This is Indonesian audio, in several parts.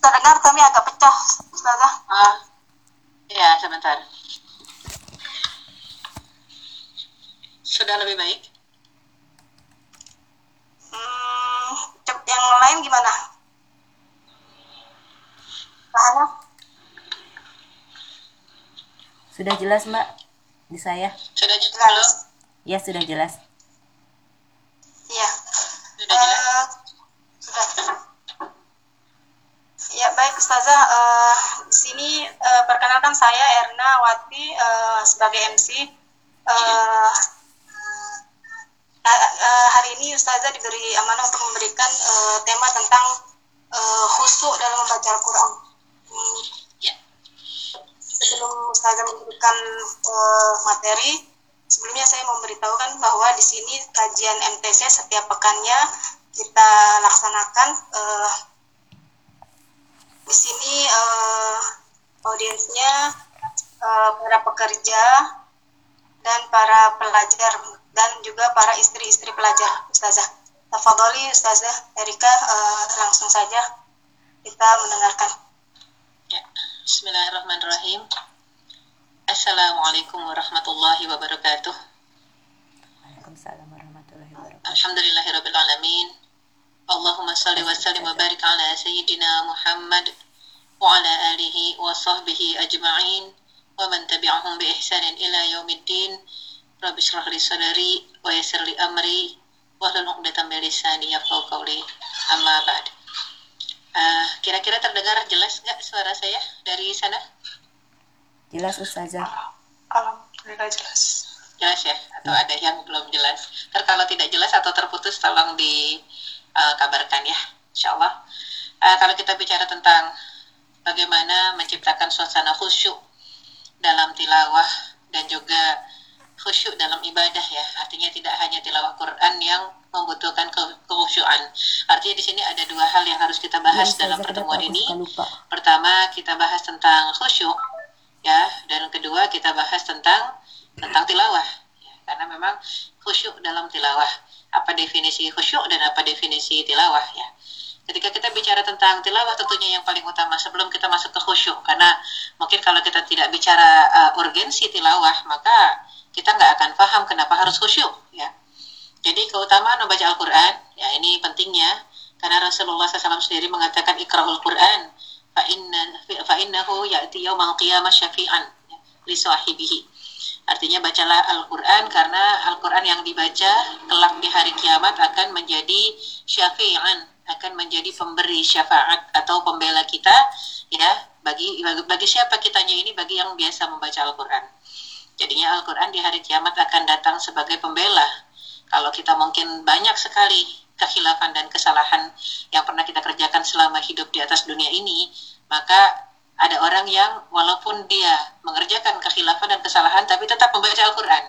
terdengar kami agak pecah, Ustazah. Ah, ya sebentar. Sudah lebih baik? Hmm, cep- yang lain gimana? Rahana? Sudah jelas, Mbak? Di saya? Sudah jelas? Ya, sudah jelas. Iya. Sudah jelas? Eh, sudah. Ya baik Ustazah, Eh, di sini eh, perkenalkan saya Erna Wati eh, sebagai MC. Eh, eh, hari ini Ustazah diberi amanah untuk memberikan eh, tema tentang eh, khusyuk dalam membaca Al-Quran. Hmm, Ya. sebelum Ustazah memberikan eh, materi, sebelumnya saya memberitahukan bahwa di sini kajian MTC setiap pekannya kita laksanakan. eh, di sini eh, audiensnya eh, para pekerja dan para pelajar dan juga para istri-istri pelajar, Ustazah. Tafadholi Ustazah Erika eh, langsung saja kita mendengarkan. Ya. Bismillahirrahmanirrahim. Assalamualaikum warahmatullahi wabarakatuh. Waalaikumsalam warahmatullahi wabarakatuh. Alhamdulillahirabbil alamin. Allahumma salli wa sallim wa barik ala sayyidina Muhammad wa ala alihi wa sahbihi ajma'in wa man tabi'ahum bi ihsanin ila yaumiddin. Rabbi shrah li sadri wa yassir li amri wa 'uqdatam min lisani yafqahu qawli. Amma ba'd. Ah, kira-kira terdengar jelas nggak suara saya dari sana? Jelas, Ustazah. Alhamdulillah jelas. jelas ya atau ada yang belum jelas ntar kalau tidak jelas atau terputus tolong dikabarkan ya insya Allah Eh, kalau kita bicara tentang bagaimana menciptakan suasana khusyuk dalam tilawah dan juga khusyuk dalam ibadah ya artinya tidak hanya tilawah Quran yang membutuhkan ke- kekhusyuan. Artinya di sini ada dua hal yang harus kita bahas Iya, dalam pertemuan ini. pertama kita bahas tentang khusyuk ya dan kedua kita bahas tentang tentang tilawah. Ya, karena memang khusyuk dalam tilawah apa definisi khusyuk dan apa definisi tilawah ya. Ketika kita bicara tentang tilawah tentunya yang paling utama sebelum kita masuk ke khusyuk. Karena mungkin kalau kita tidak bicara uh, urgensi tilawah maka kita nggak akan paham kenapa harus khusyuk ya. Jadi keutamaan membaca Al-Quran, ya ini pentingnya, karena Rasulullah SAW sendiri mengatakan ikra'ul Quran, fa inna fa innahu ya'ti yaumal qiyamah syafi'an ya, li sahibihi. Artinya bacalah Al-Quran karena Al-Quran yang dibaca kelak di hari kiamat akan menjadi syafi'an, akan menjadi pemberi syafaat atau pembela kita ya bagi bagi, bagi siapa kitanya ini bagi yang biasa membaca Al-Quran. Jadinya Al-Quran di hari kiamat akan datang sebagai pembela kalau kita mungkin banyak sekali kekhilafan dan kesalahan yang pernah kita kerjakan selama hidup di atas dunia ini, maka ada orang yang walaupun dia mengerjakan kekhilafan dan kesalahan tapi tetap membaca Al-Quran.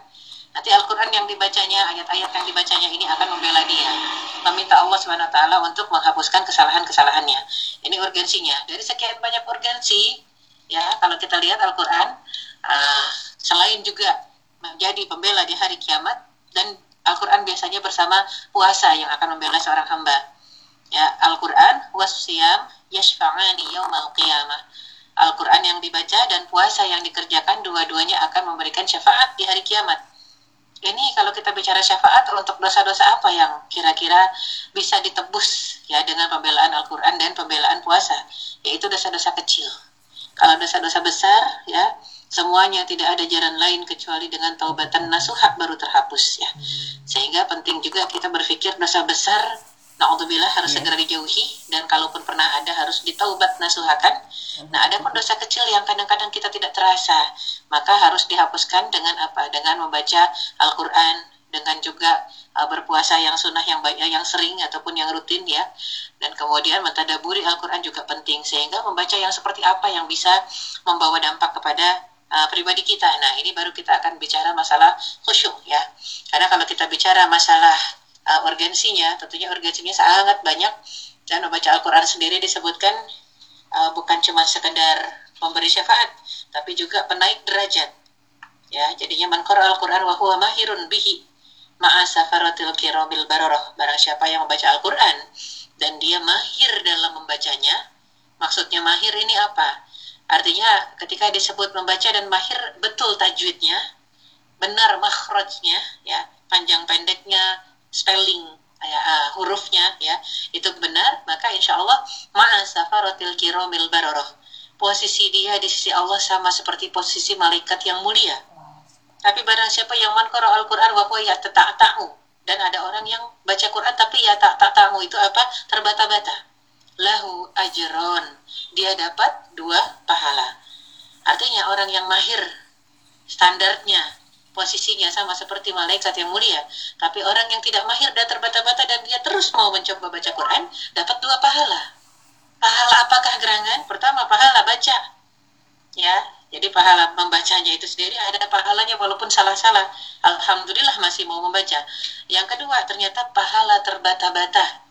Nanti Al-Quran yang dibacanya, ayat-ayat yang dibacanya ini akan membela dia. Meminta Allah SWT untuk menghapuskan kesalahan-kesalahannya. Ini urgensinya. Dari sekian banyak urgensi, ya kalau kita lihat Al-Quran, uh, selain juga menjadi pembela di hari kiamat, dan Al-Quran biasanya bersama puasa yang akan membela seorang hamba. Ya, Al-Quran wasyam yashfa'ani yaumal qiyamah. Al-Quran yang dibaca dan puasa yang dikerjakan dua-duanya akan memberikan syafaat di hari kiamat. Ini kalau kita bicara syafaat untuk dosa-dosa apa yang kira-kira bisa ditebus ya dengan pembelaan Al-Quran dan pembelaan puasa, yaitu dosa-dosa kecil. Kalau dosa-dosa besar ya semuanya tidak ada jalan lain kecuali dengan taubatan nasuha baru terhapus ya sehingga penting juga kita berpikir dosa besar naudzubillah harus Iya. segera dijauhi dan kalaupun pernah ada harus ditaubat nasuhakan nah ada pun dosa kecil yang kadang-kadang kita tidak terasa maka harus dihapuskan dengan apa dengan membaca Al-Quran dengan juga uh, berpuasa yang sunnah yang baik yang sering ataupun yang rutin ya dan kemudian mentadaburi Al-Quran juga penting sehingga membaca yang seperti apa yang bisa membawa dampak kepada uh, pribadi kita. Nah, ini baru kita akan bicara masalah khusyuk ya. Karena kalau kita bicara masalah uh, urgensinya, tentunya urgensinya sangat banyak dan membaca Al-Quran sendiri disebutkan uh, bukan cuma sekedar memberi syafaat, tapi juga penaik derajat. Ya, jadinya man Al-Quran wa huwa mahirun bihi ma'a safaratil kiramil bararah. Barang siapa yang membaca Al-Quran dan dia mahir dalam membacanya, Maksudnya mahir ini apa? Artinya ketika disebut membaca dan mahir betul tajwidnya, benar makhrajnya, ya, panjang pendeknya, spelling, ya, uh, hurufnya, ya, itu benar, maka insya Allah ma'a safaratil kiromil baroroh. Posisi dia di sisi Allah sama seperti posisi malaikat yang mulia. Tapi barang siapa yang mankoro Al-Quran wa huwa ta'u dan ada orang yang baca Quran tapi ya tak tak tahu itu apa? Terbata-bata. Lahu ajron. Dia dapat dua pahala. Artinya orang yang mahir standarnya posisinya sama seperti malaikat yang mulia tapi orang yang tidak mahir dan terbata-bata dan dia terus mau mencoba baca Quran dapat dua pahala pahala apakah gerangan pertama pahala baca ya jadi pahala membacanya itu sendiri ada pahalanya walaupun salah-salah. Alhamdulillah masih mau membaca. Yang kedua ternyata pahala terbata-bata.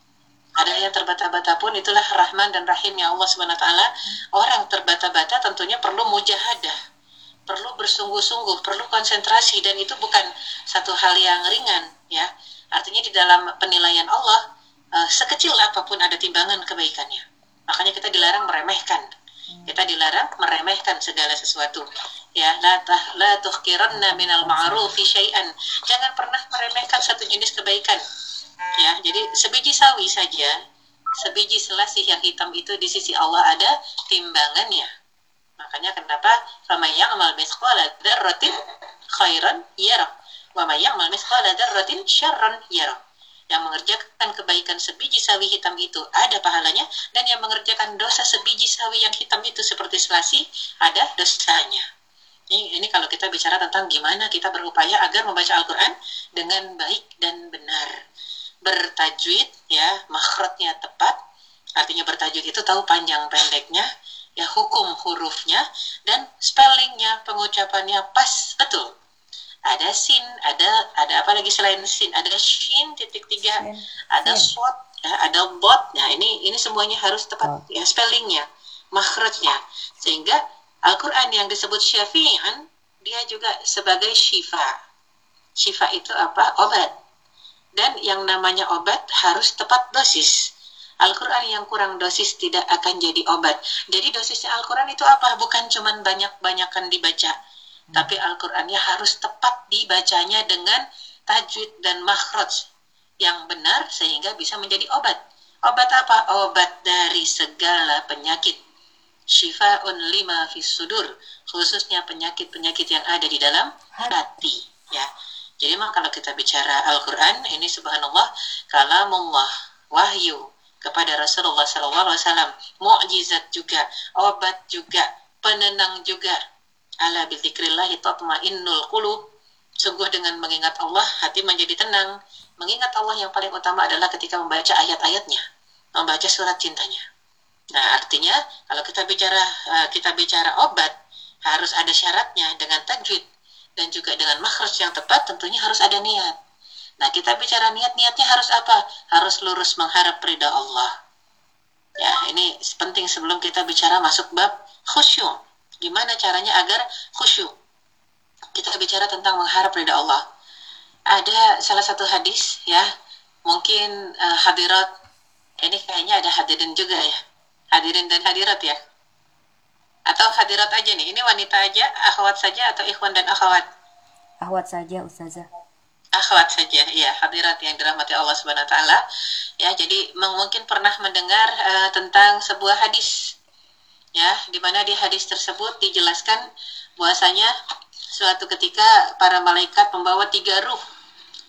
Ada yang terbata-bata pun itulah rahman dan rahimnya Allah SWT. Orang terbata-bata tentunya perlu mujahadah. Perlu bersungguh-sungguh, perlu konsentrasi dan itu bukan satu hal yang ringan ya. Artinya di dalam penilaian Allah eh, sekecil apa pun ada timbangan kebaikannya. Makanya kita dilarang meremehkan kita dilarang meremehkan segala sesuatu. Ya, la tah la tuhkiranna minal ma'rufi syai'an. Jangan pernah meremehkan satu jenis kebaikan. Ya, jadi sebiji sawi saja, sebiji selasih yang hitam itu di sisi Allah ada timbangannya. Makanya kenapa faman ya'mal mithqala dzarratin khairan yarah. Wa may ya'mal mithqala dzarratin syarran yarah. Yang mengerjakan kebaikan sebiji sawi hitam itu ada pahalanya dan yang mengerjakan dosa sebiji sawi yang hitam itu seperti selasi ada dosanya. Ini, ini kalau kita bicara tentang gimana kita berupaya agar membaca Al-Quran dengan baik dan benar. Bertajwid ya makhrajnya tepat. Artinya bertajwid itu tahu panjang pendeknya ya hukum hurufnya dan spellingnya pengucapannya pas betul ada sin, ada ada apa lagi selain sin, ada shin titik tiga, sin. ada swat, ya, ada bot. Nah ini ini semuanya harus tepat oh. ya spellingnya, makhrajnya, sehingga Al-Quran yang disebut syafi'an dia juga sebagai syifa. Syifa itu apa? Obat. Dan yang namanya obat harus tepat dosis. Al-Quran yang kurang dosis tidak akan jadi obat. Jadi dosisnya Al-Quran itu apa? Bukan cuman banyak-banyakan dibaca tapi Al-Qur'annya harus tepat dibacanya dengan tajwid dan makhraj yang benar sehingga bisa menjadi obat. Obat apa? Obat dari segala penyakit. Syifa'un lima fis sudur, khususnya penyakit-penyakit yang ada di dalam hati, ya. Jadi mah kalau kita bicara Al-Qur'an ini subhanallah kalamullah wahyu kepada Rasulullah SAW, mukjizat juga, obat juga, penenang juga, ala bizikrillahi tatmainnul qulub. Sungguh dengan mengingat Allah hati menjadi tenang. Mengingat Allah yang paling utama adalah ketika membaca ayat-ayatnya membaca surat cintanya. Nah artinya kalau kita bicara eh, kita bicara obat harus ada syaratnya dengan tajwid dan juga dengan makhraj yang tepat tentunya harus ada niat nah kita bicara niat-niatnya harus apa harus lurus mengharap ridha Allah ya ini penting sebelum kita bicara masuk bab khusyuk Gimana caranya agar khusyuk? Kita bicara tentang mengharap ridha Allah. Ada salah satu hadis ya, mungkin uh, hadirat ini kayaknya ada hadirin juga ya. Hadirin dan hadirat ya. Atau hadirat aja nih. Ini wanita aja, akhwat saja atau ikhwan dan akhwat? Akhwat saja, ustazah akhwat saja ya hadirat yang dirahmati Allah Subhanahu wa taala ya jadi mungkin pernah mendengar uh, tentang sebuah hadis ya di mana di hadis tersebut dijelaskan bahwasanya suatu ketika para malaikat membawa tiga ruh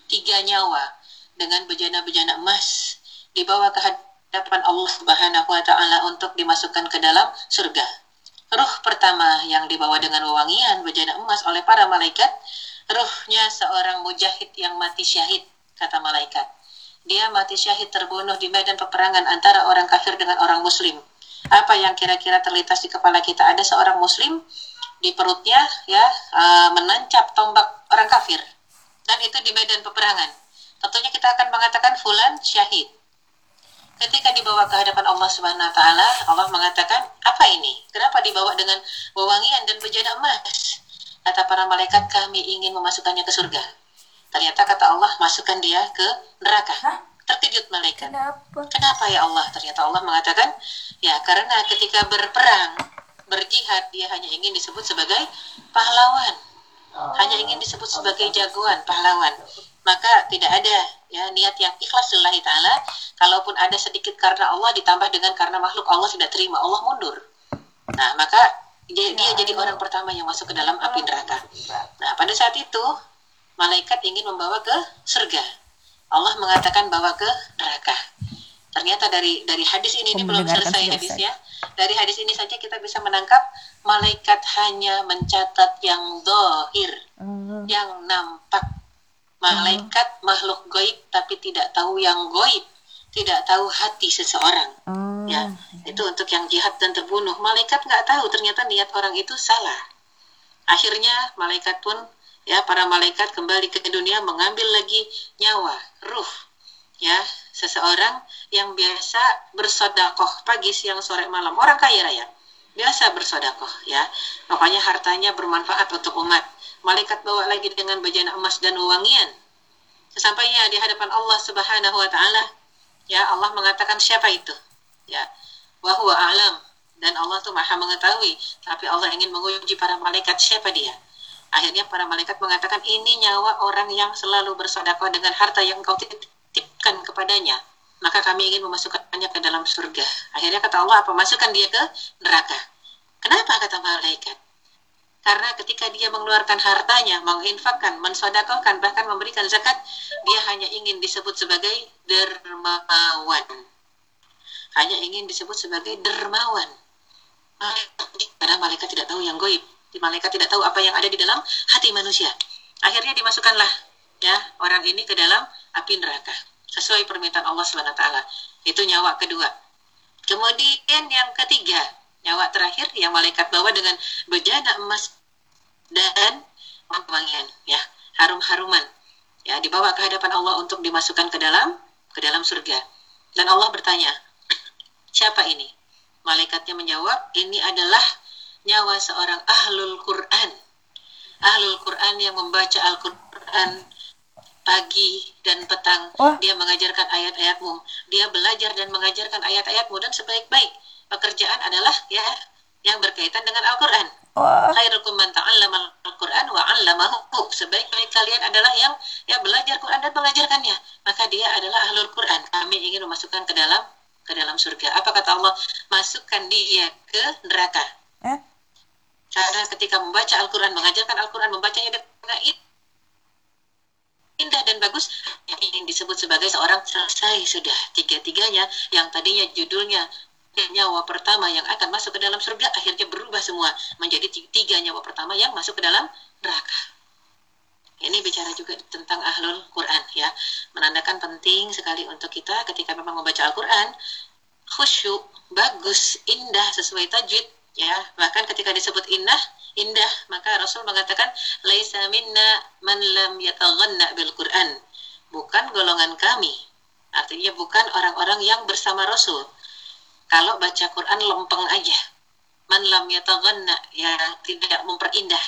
tiga nyawa dengan bejana-bejana emas dibawa ke hadapan Allah Subhanahu wa taala untuk dimasukkan ke dalam surga. Ruh pertama yang dibawa dengan wewangian bejana emas oleh para malaikat, ruhnya seorang mujahid yang mati syahid, kata malaikat. Dia mati syahid terbunuh di medan peperangan antara orang kafir dengan orang muslim. Apa yang kira-kira terlintas di kepala kita? Ada seorang muslim di perutnya ya uh, menancap tombak orang kafir. Dan itu di medan peperangan. Tentunya kita akan mengatakan fulan syahid. Ketika dibawa ke hadapan Allah Subhanahu wa taala Allah mengatakan apa ini? Kenapa dibawa dengan wewangian dan bejana emas kata para malaikat kami ingin memasukkannya ke surga ternyata kata Allah masukkan dia ke neraka terkejut malaikat. Kenapa? Kenapa ya Allah? Ternyata Allah mengatakan, ya karena ketika berperang, berjihad, dia hanya ingin disebut sebagai pahlawan. Hanya ingin disebut sebagai jagoan, pahlawan. Maka tidak ada ya niat yang ikhlas lillahi ta'ala. Kalaupun ada sedikit karena Allah ditambah dengan karena makhluk Allah tidak terima, Allah mundur. Nah, maka dia, dia jadi orang pertama yang masuk ke dalam api neraka. Nah, pada saat itu malaikat ingin membawa ke surga. Allah mengatakan bawa ke neraka. Ternyata dari dari hadis ini ini belum selesai hadisnya. Dari hadis ini saja kita bisa menangkap malaikat hanya mencatat yang dohir, Oh, yang nampak. Malaikat makhluk goib tapi tidak tahu yang goib, tidak tahu hati seseorang. oh, Ya, itu untuk yang jihad dan terbunuh. Malaikat nggak tahu ternyata niat orang itu salah. Akhirnya malaikat pun ya para malaikat kembali ke dunia mengambil lagi nyawa, ruh ya seseorang yang biasa bersodakoh pagi siang sore malam orang kaya raya biasa bersodakoh ya pokoknya hartanya bermanfaat untuk umat malaikat bawa lagi dengan bejana emas dan wewangian sesampainya di hadapan Allah Subhanahu wa taala ya Allah mengatakan siapa itu? Ya wa huwa a'lam. Dan Allah tuh maha mengetahui. Tapi Allah ingin menguji para malaikat siapa dia. Akhirnya para malaikat mengatakan ini nyawa orang yang selalu bersedekah dengan harta yang engkau titipkan kepadanya. Maka kami ingin memasukkannya ke dalam surga. Akhirnya kata Allah apa masukkan dia ke neraka? Kenapa? kata malaikat karena ketika dia mengeluarkan hartanya, menginfakkan, mensodakohkan, bahkan memberikan zakat, dia hanya ingin disebut sebagai dermawan. Hanya ingin disebut sebagai dermawan. Karena malaikat tidak tahu yang goib. Malaikat tidak tahu apa yang ada di dalam hati manusia. Akhirnya dimasukkanlah ya orang ini ke dalam api neraka sesuai permintaan Allah SWT. Itu nyawa kedua. Kemudian yang ketiga, nyawa terakhir yang malaikat bawa dengan bejana emas dan wangian ya harum-haruman ya dibawa ke hadapan Allah untuk dimasukkan ke dalam ke dalam surga. Dan Allah bertanya siapa ini? Malaikatnya menjawab ini adalah nyawa seorang ahlul Quran. Ahlul Quran yang membaca Al-Quran pagi dan petang. Wah. dia mengajarkan ayat-ayatmu. Dia belajar dan mengajarkan ayat-ayatmu dan sebaik-baik pekerjaan adalah ya yang berkaitan dengan Al-Quran Wah. khairukum man ta'allama al-Qur'an wa 'allamahu. Sebaik-baik kalian adalah yang yang belajar Quran dan mengajarkannya. Maka dia adalah ahlul Quran. Kami ingin memasukkan ke dalam ke dalam surga. Apa kata Allah? Masukkan dia ke neraka. Eh? Karena ketika membaca Al-Quran, mengajarkan Al-Quran, membacanya dengan indah dan bagus, yang ingin disebut sebagai seorang selesai sudah tiga-tiganya yang tadinya judulnya nyawa pertama yang akan masuk ke dalam surga akhirnya berubah semua menjadi tiga nyawa pertama yang masuk ke dalam neraka. Ini bicara juga tentang ahlul Quran ya, menandakan penting sekali untuk kita ketika memang membaca Al-Quran khusyuk, bagus, indah sesuai tajwid ya. Bahkan ketika disebut indah, indah maka Rasul mengatakan laisa minna man lam yataghanna bil Quran. Bukan golongan kami. Artinya bukan orang-orang yang bersama Rasul kalau baca Quran lempeng aja. Man lam yataghanna ya tidak memperindah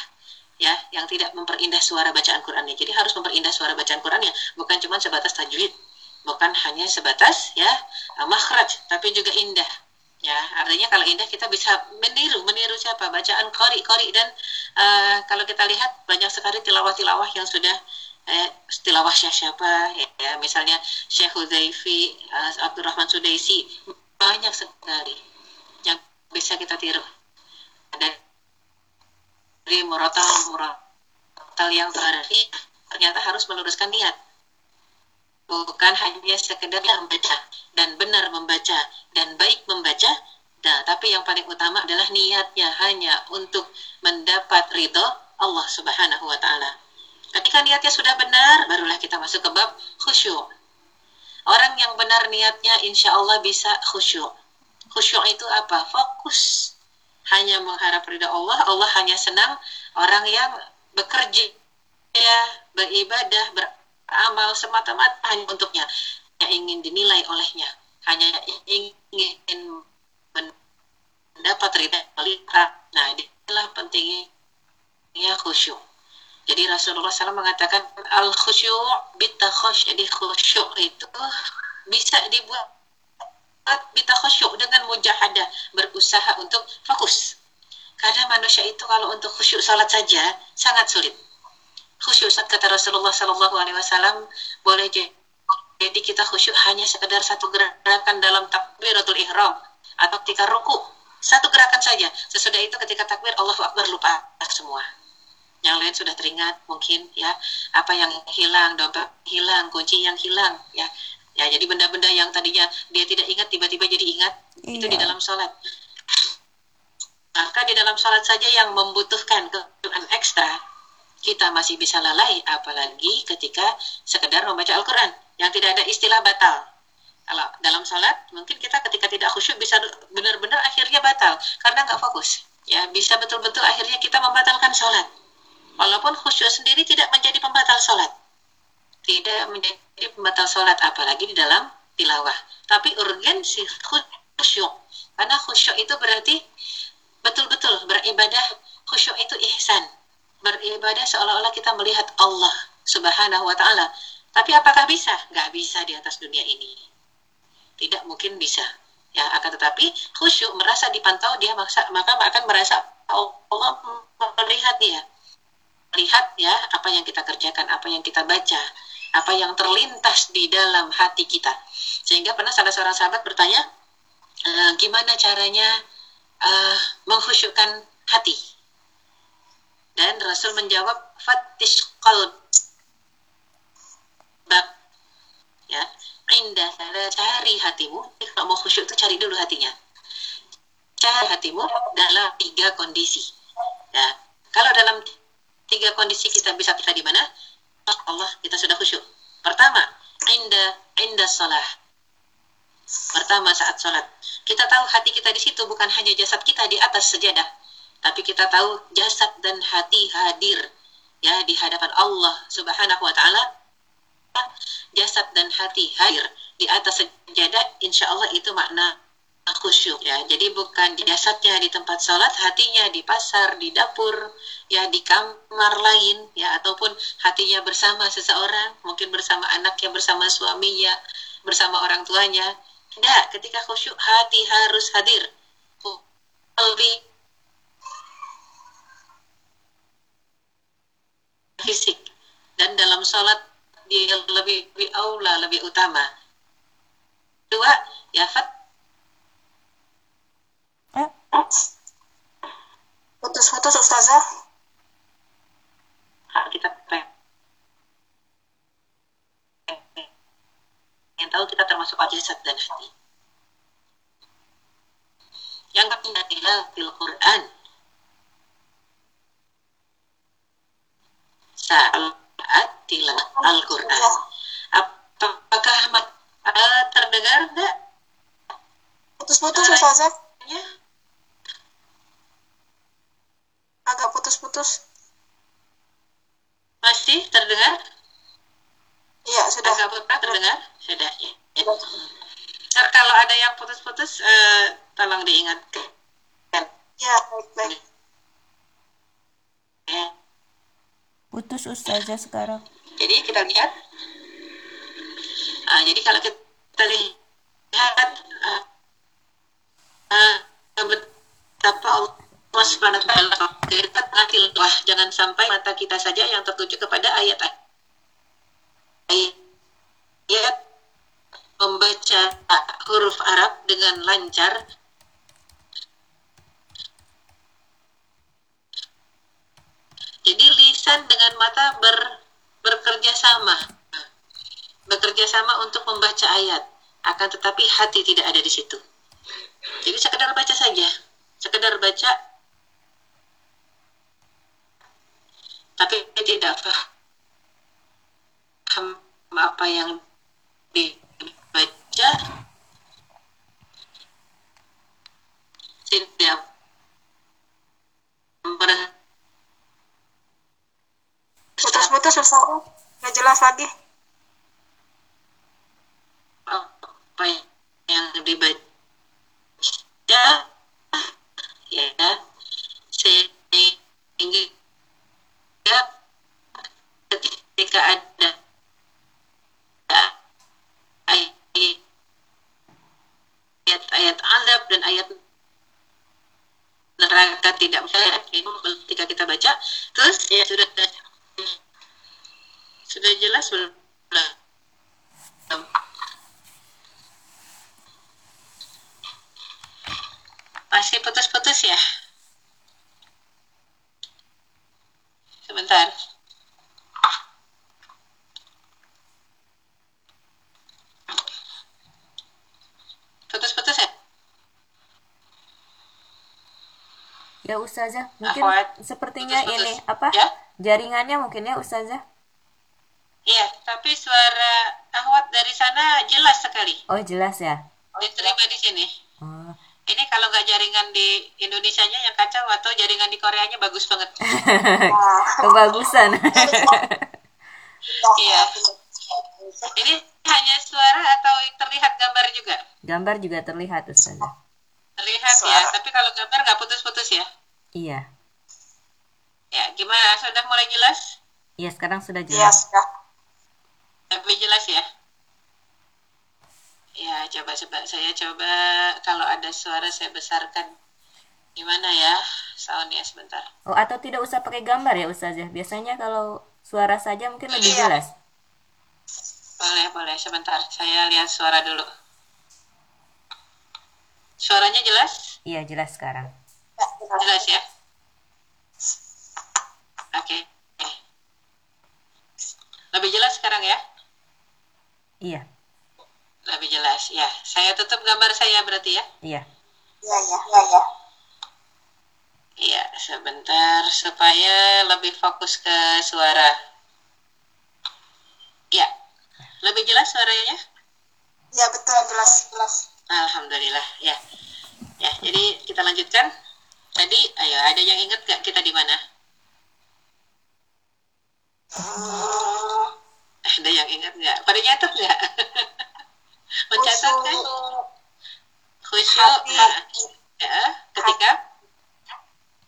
ya yang tidak memperindah suara bacaan Qurannya. Jadi harus memperindah suara bacaan Qurannya. Bukan cuma sebatas tajwid bukan hanya sebatas ya makhraj tapi juga indah ya. Artinya kalau indah kita bisa meniru. Meniru siapa? Bacaan qari qari dan uh, kalau kita lihat banyak sekali tilawah-tilawah yang sudah eh, tilawah siapa ya, ya misalnya Syekh Huzaifi uh, Abdurrahman Sudaisi banyak sekali yang bisa kita tiru. Dari murotal murotal yang berarti ternyata harus meluruskan niat. Bukan hanya sekedar membaca dan benar membaca dan baik membaca nah tapi yang paling utama adalah niatnya hanya untuk mendapat ridho Allah Subhanahu wa taala. Ketika niatnya sudah benar barulah kita masuk ke bab khusyuk Orang yang benar niatnya insya Allah bisa khusyuk. Khusyuk itu apa? Fokus. Hanya mengharap ridha Allah. Allah hanya senang orang yang bekerja, ya, beribadah, beramal semata-mata hanya untuknya. Yang ingin dinilai olehnya. Hanya ingin mendapat ridha Allah. Nah, inilah pentingnya khusyuk. Jadi Rasulullah SAW mengatakan al khusyuk bitakhosh. Jadi khusyuk itu bisa dibuat kita khusyuk dengan mujahadah berusaha untuk fokus. Karena manusia itu kalau untuk khusyuk salat saja sangat sulit. Khusyuk saat kata Rasulullah Shallallahu Alaihi Wasallam boleh jadi kita khusyuk hanya sekedar satu gerakan dalam takbiratul ihram atau ketika ruku satu gerakan saja. Sesudah itu ketika takbir Allahu Akbar lupa semua yang lain sudah teringat mungkin ya. Apa yang hilang dompet hilang kunci yang hilang ya. Ya jadi benda-benda yang tadinya dia tidak ingat tiba-tiba jadi ingat iya. itu di iya. dalam sholat. Maka di dalam sholat saja yang membutuhkan kebutuhan ekstra kita masih bisa lalai apalagi ketika sekedar membaca Al-Quran yang tidak ada istilah batal. Kalau dalam sholat mungkin kita ketika tidak khusyuk bisa benar-benar akhirnya batal karena nggak fokus ya. Bisa betul-betul akhirnya kita membatalkan sholat walaupun khusyuk sendiri tidak menjadi pembatal sholat. Tidak menjadi pembatal sholat apalagi di dalam tilawah. Tapi urgensi khusyuk. Karena khusyuk itu berarti betul-betul beribadah. Khusyuk itu ihsan. Beribadah seolah-olah kita melihat Allah subhanahu wa ta'ala. Tapi apakah bisa? nggak bisa di atas dunia ini. Tidak mungkin bisa. Ya akan tetapi khusyuk merasa dipantau dia maksa maka akan merasa Allah melihat dia melihat ya apa yang kita kerjakan apa yang kita baca apa yang terlintas di dalam hati kita. Sehingga pernah salah seorang sahabat bertanya e, gimana caranya uh, mengkhusyukkan hati? Dan Rasul menjawab fatish qalb. Ya. Indah cari hatimu. Kalau mau khusyuk itu cari dulu hatinya. Cari hatimu dalam tiga kondisi ya. Kalau dalam tiga kondisi kita bisa kita di mana? Allah kita sudah khusyuk. Pertama indah indah salah pertama saat sholat. Kita tahu hati kita di situ bukan hanya jasad kita di atas sejadah. Tapi kita tahu jasad dan hati hadir ya di hadapan Allah Subhanahu wa taala. Jasad dan hati hadir di atas sejadah, insya Allah itu makna khusyuk ya. Jadi bukan jasadnya di tempat sholat, hatinya di pasar, di dapur, ya di kamar lain, ya ataupun hatinya bersama seseorang, mungkin bersama anaknya, bersama suaminya, bersama orang tuanya. Tidak, ketika khusyuk hati harus hadir. Lebih fisik dan dalam sholat dia lebih lebih aula lebih utama dua ya fat? Putus-putus ustazah hak kita yang tahu kita termasuk jasad dan hati yang ketiga adalah fil Quran saat tilawah Al-Quran. Apakah uh, terdengar enggak? Putus-putus Ustazah. Agak putus-putus. Masih terdengar? Iya, sudah. Agak putus terdengar? Sudah. Ya. ya. kalau ada yang putus-putus, uh, tolong diingatkan. Ya, baik-baik. Ya. Putus Ustazah sekarang jadi kita lihat uh, jadi kalau kita lihat uh, uh, Allah Subhanahu wa taala jangan sampai mata kita saja yang tertuju kepada ayat ayat membaca huruf Arab dengan lancar. Jadi lisan dengan mata ber bekerja sama. Bekerja sama untuk membaca ayat. Akan tetapi hati tidak ada di situ. Jadi sekedar baca saja. Sekedar baca tapi tidak paham apa yang dibaca. Tidak putus-putus Ustaz nggak jelas lagi. Apa yang dibaca ya sehingga ketika ada ayat-ayat azab dan ayat neraka tidak percaya itu ketika kita baca terus ya. sudah sudah jelas belum? Masih putus-putus ya? Ya Ustazah, mungkin Akhwat, sepertinya putus-putus. ini apa? Ya? Jaringannya mungkin ya Ustazah. Iya, tapi suara Ahwat dari sana jelas sekali. Oh, jelas ya. Diterima di sini. Oh. Ini kalau nggak jaringan di Indonesianya yang kacau atau jaringan di Koreanya bagus banget. Kebagusan. Iya. Ini hanya suara atau terlihat gambar juga? Gambar juga terlihat Ustazah. Terlihat ya, tapi kalau gambar nggak putus-putus ya? Iya. Ya, gimana? Sudah mulai jelas? Iya, sekarang sudah iya jelas. sudah. Lebih jelas ya? Ya, coba coba saya coba kalau ada suara saya besarkan. Gimana ya soundnya sebentar? Oh, atau tidak usah pakai gambar ya Ustazah. Biasanya kalau suara saja mungkin lebih Iya. jelas. Boleh, boleh. Sebentar, saya lihat suara dulu. Suaranya jelas? Iya, jelas sekarang. Ya, jelas. Ya? Oke. Lebih jelas sekarang ya? Iya. Lebih jelas, ya. Saya tutup gambar saya berarti ya? Iya. Iya, iya, iya, iya. Iya, sebentar supaya lebih fokus ke suara. Ya, lebih jelas suaranya? Iya, betul, jelas, jelas. Alhamdulillah, ya. Ya, jadi kita lanjutkan. Tadi, ayo, ada yang ingat gak kita di mana? Hmm, Ada yang ingat nggak? Pada nyatet nggak? Mencatat kan? Khusyuk. Hati. Ya, ketika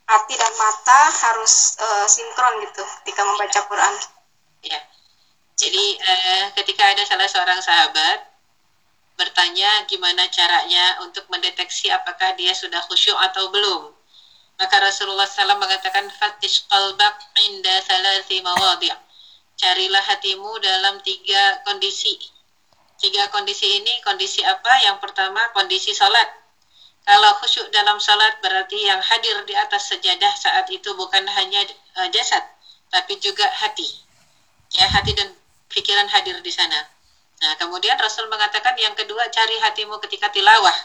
hati dan mata harus eh, sinkron gitu ketika membaca Quran. ya. Jadi eh, ketika ada salah seorang sahabat bertanya gimana caranya untuk mendeteksi apakah dia sudah khusyuk atau belum. Maka Rasulullah SAW mengatakan fatish qalbak inda salasi mawadi' Carilah hatimu dalam tiga kondisi. Tiga kondisi ini kondisi apa? Yang pertama kondisi salat. Kalau khusyuk dalam salat berarti yang hadir di atas sejadah saat itu bukan hanya eh, jasad, tapi juga hati. Ya, hati dan pikiran hadir di sana. Nah, kemudian Rasul mengatakan yang kedua cari hatimu ketika tilawah,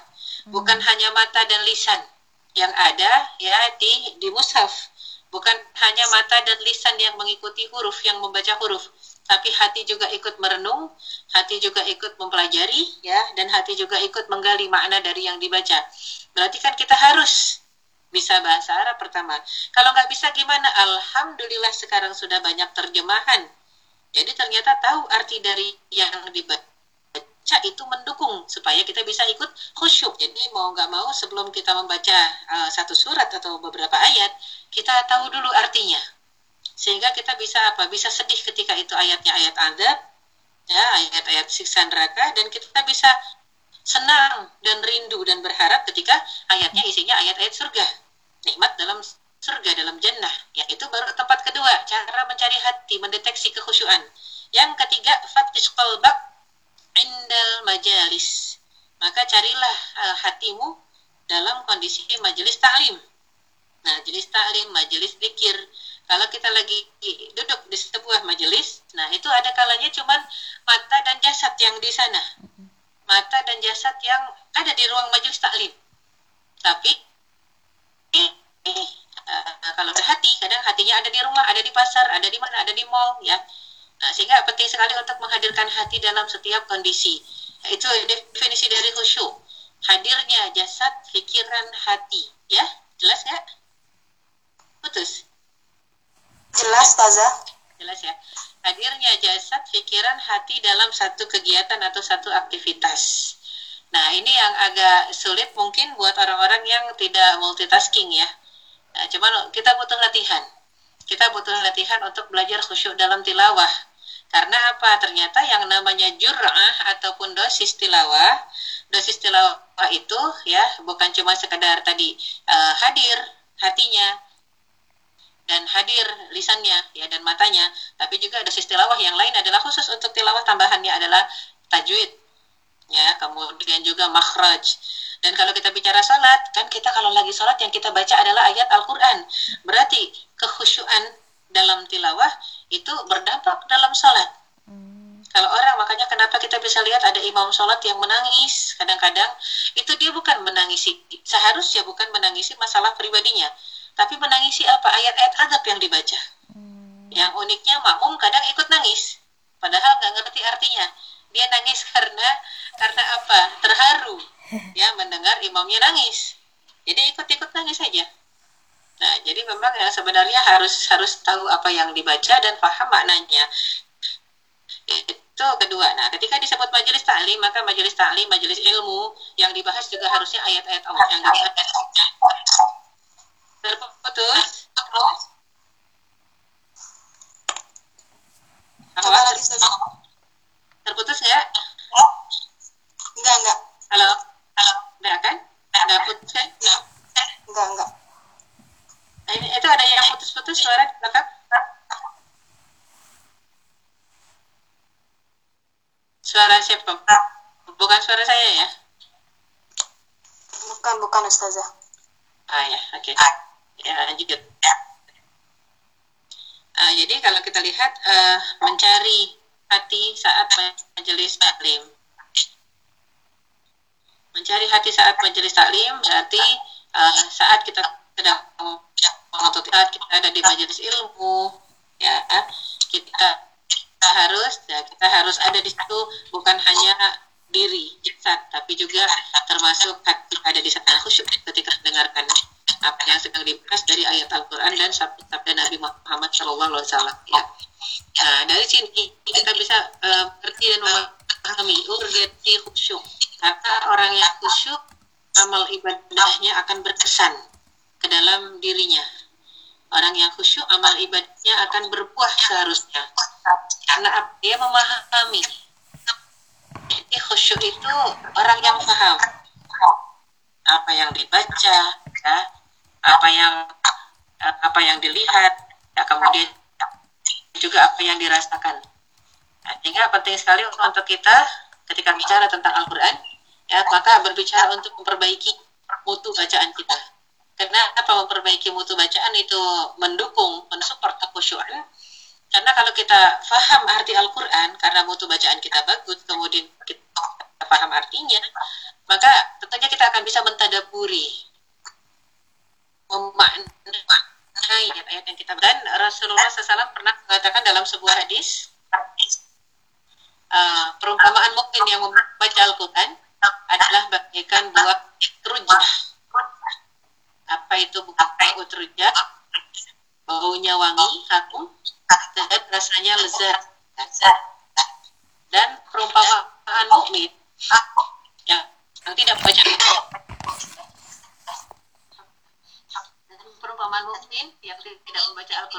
bukan hanya mata dan lisan yang ada ya di di mushaf, bukan hanya mata dan lisan yang mengikuti huruf yang membaca huruf, tapi hati juga ikut merenung, hati juga ikut mempelajari ya dan hati juga ikut menggali makna dari yang dibaca. Berarti kan kita harus bisa bahasa Arab pertama. Kalau nggak bisa gimana? Alhamdulillah sekarang sudah banyak terjemahan. Jadi ternyata tahu arti dari yang dibaca itu mendukung supaya kita bisa ikut khusyuk. Jadi mau nggak mau sebelum kita membaca uh, satu surat atau beberapa ayat, kita tahu dulu artinya. Sehingga kita bisa apa? Bisa sedih ketika itu ayatnya ayat adab, ya ayat-ayat siksa neraka dan kita bisa senang dan rindu dan berharap ketika ayatnya isinya ayat-ayat surga. Nikmat dalam surga dalam jannah. Ya, itu baru tempat kedua, cara mencari hati, mendeteksi kekhusyuan. Yang ketiga, fatish qalbak indal majalis. Maka carilah uh, hatimu dalam kondisi majelis taklim. Nah, majelis taklim, majelis zikir. Kalau kita lagi duduk di sebuah majelis, nah itu ada kalanya cuman mata dan jasad yang di sana. Mata dan jasad yang ada di ruang majelis taklim. Tapi eh, eh, uh, kalau ada hati, kadang hatinya ada di rumah, ada di pasar, ada di mana, ada di mall, ya. Nah, sehingga penting sekali untuk menghadirkan hati dalam setiap kondisi. Itu definisi dari khusyuk. Hadirnya jasad, pikiran, hati. Ya, jelas nggak? Putus. Jelas, Taza. Jelas ya. Hadirnya jasad, pikiran, hati dalam satu kegiatan atau satu aktivitas. Nah, ini yang agak sulit mungkin buat orang-orang yang tidak multitasking ya. Nah, cuman kita butuh latihan. Kita butuh latihan untuk belajar khusyuk dalam tilawah. Karena apa? Ternyata yang namanya jur'ah ataupun dosis tilawah, dosis tilawah itu ya bukan cuma sekedar tadi uh, hadir hatinya dan hadir lisannya ya dan matanya tapi juga ada tilawah yang lain adalah khusus untuk tilawah tambahannya adalah tajwid ya kemudian juga makhraj dan kalau kita bicara salat kan kita kalau lagi salat yang kita baca adalah ayat Al-Qur'an berarti kekhusyuan dalam tilawah itu berdampak dalam salat kalau orang makanya kenapa kita bisa lihat ada imam sholat yang menangis kadang-kadang itu dia bukan menangisi seharusnya bukan menangisi masalah pribadinya tapi menangisi apa? Ayat-ayat adab yang dibaca. Hmm. yang uniknya makmum kadang ikut nangis padahal nggak ngerti artinya. Dia nangis karena karena apa? Terharu. Ya mendengar imamnya nangis. Jadi ikut-ikut nangis saja nah jadi memang yang sebenarnya harus harus tahu apa yang dibaca dan paham maknanya itu kedua. Nah, ketika disebut majelis taklim, maka majelis taklim, majelis ilmu yang dibahas juga harusnya ayat-ayat Allah yang dibahas. Terputus? Apa? Terputus nggak? Enggak, enggak. Halo? Halo? Enggak kan? Enggak putus kan? Enggak, enggak. Ini, itu ada yang putus-putus suara di belakang? Suara siapa? Bukan suara saya ya? Bukan, bukan Ustazah. Ah ya, oke. Okay. Ya, lanjut. Uh, jadi kalau kita lihat uh, mencari hati saat majelis taklim. Mencari hati saat majelis taklim berarti uh, saat kita sedang menuntut kita ada di majelis ilmu, ya. Kita kita harus ya kita harus ada di situ bukan hanya diri jasad tapi juga termasuk hati ada di sana khusyuk ketika mendengarkan apa yang sedang dibahas dari ayat Al-Quran dan sabda Nabi Muhammad Wasallam ya. Nah dari sini kita bisa uh, dan memahami urgensi khusyuk. Karena orang yang khusyuk amal ibadahnya akan berkesan ke dalam dirinya. Orang yang khusyuk amal ibadahnya akan berbuah seharusnya. Karena dia memahami. Jadi khusyuk itu orang yang paham. Apa yang dibaca ya. Apa yang apa yang dilihat ya. Kemudian juga apa yang dirasakan. Nah, sehingga penting sekali untuk kita ketika bicara tentang Al-Quran ya maka berbicara untuk memperbaiki mutu bacaan kita karena apa memperbaiki mutu bacaan itu mendukung mensupport kekhusyuan karena kalau kita faham arti Al-Quran, karena mutu bacaan kita bagus, kemudian kita paham artinya, maka tentunya kita akan bisa mentadaburi, memaknai ayat yang kita dan Rasulullah SAW pernah mengatakan dalam sebuah hadis, uh, perumpamaan mungkin yang membaca Al-Quran adalah bagaikan buah trujah. Apa itu buah trujah? Baunya wangi, harum, dan rasanya lezat. Dan perumpamaan mukmin. Yang, yang tidak baca. Perumpamaan mukmin yang tidak membaca Al-Quran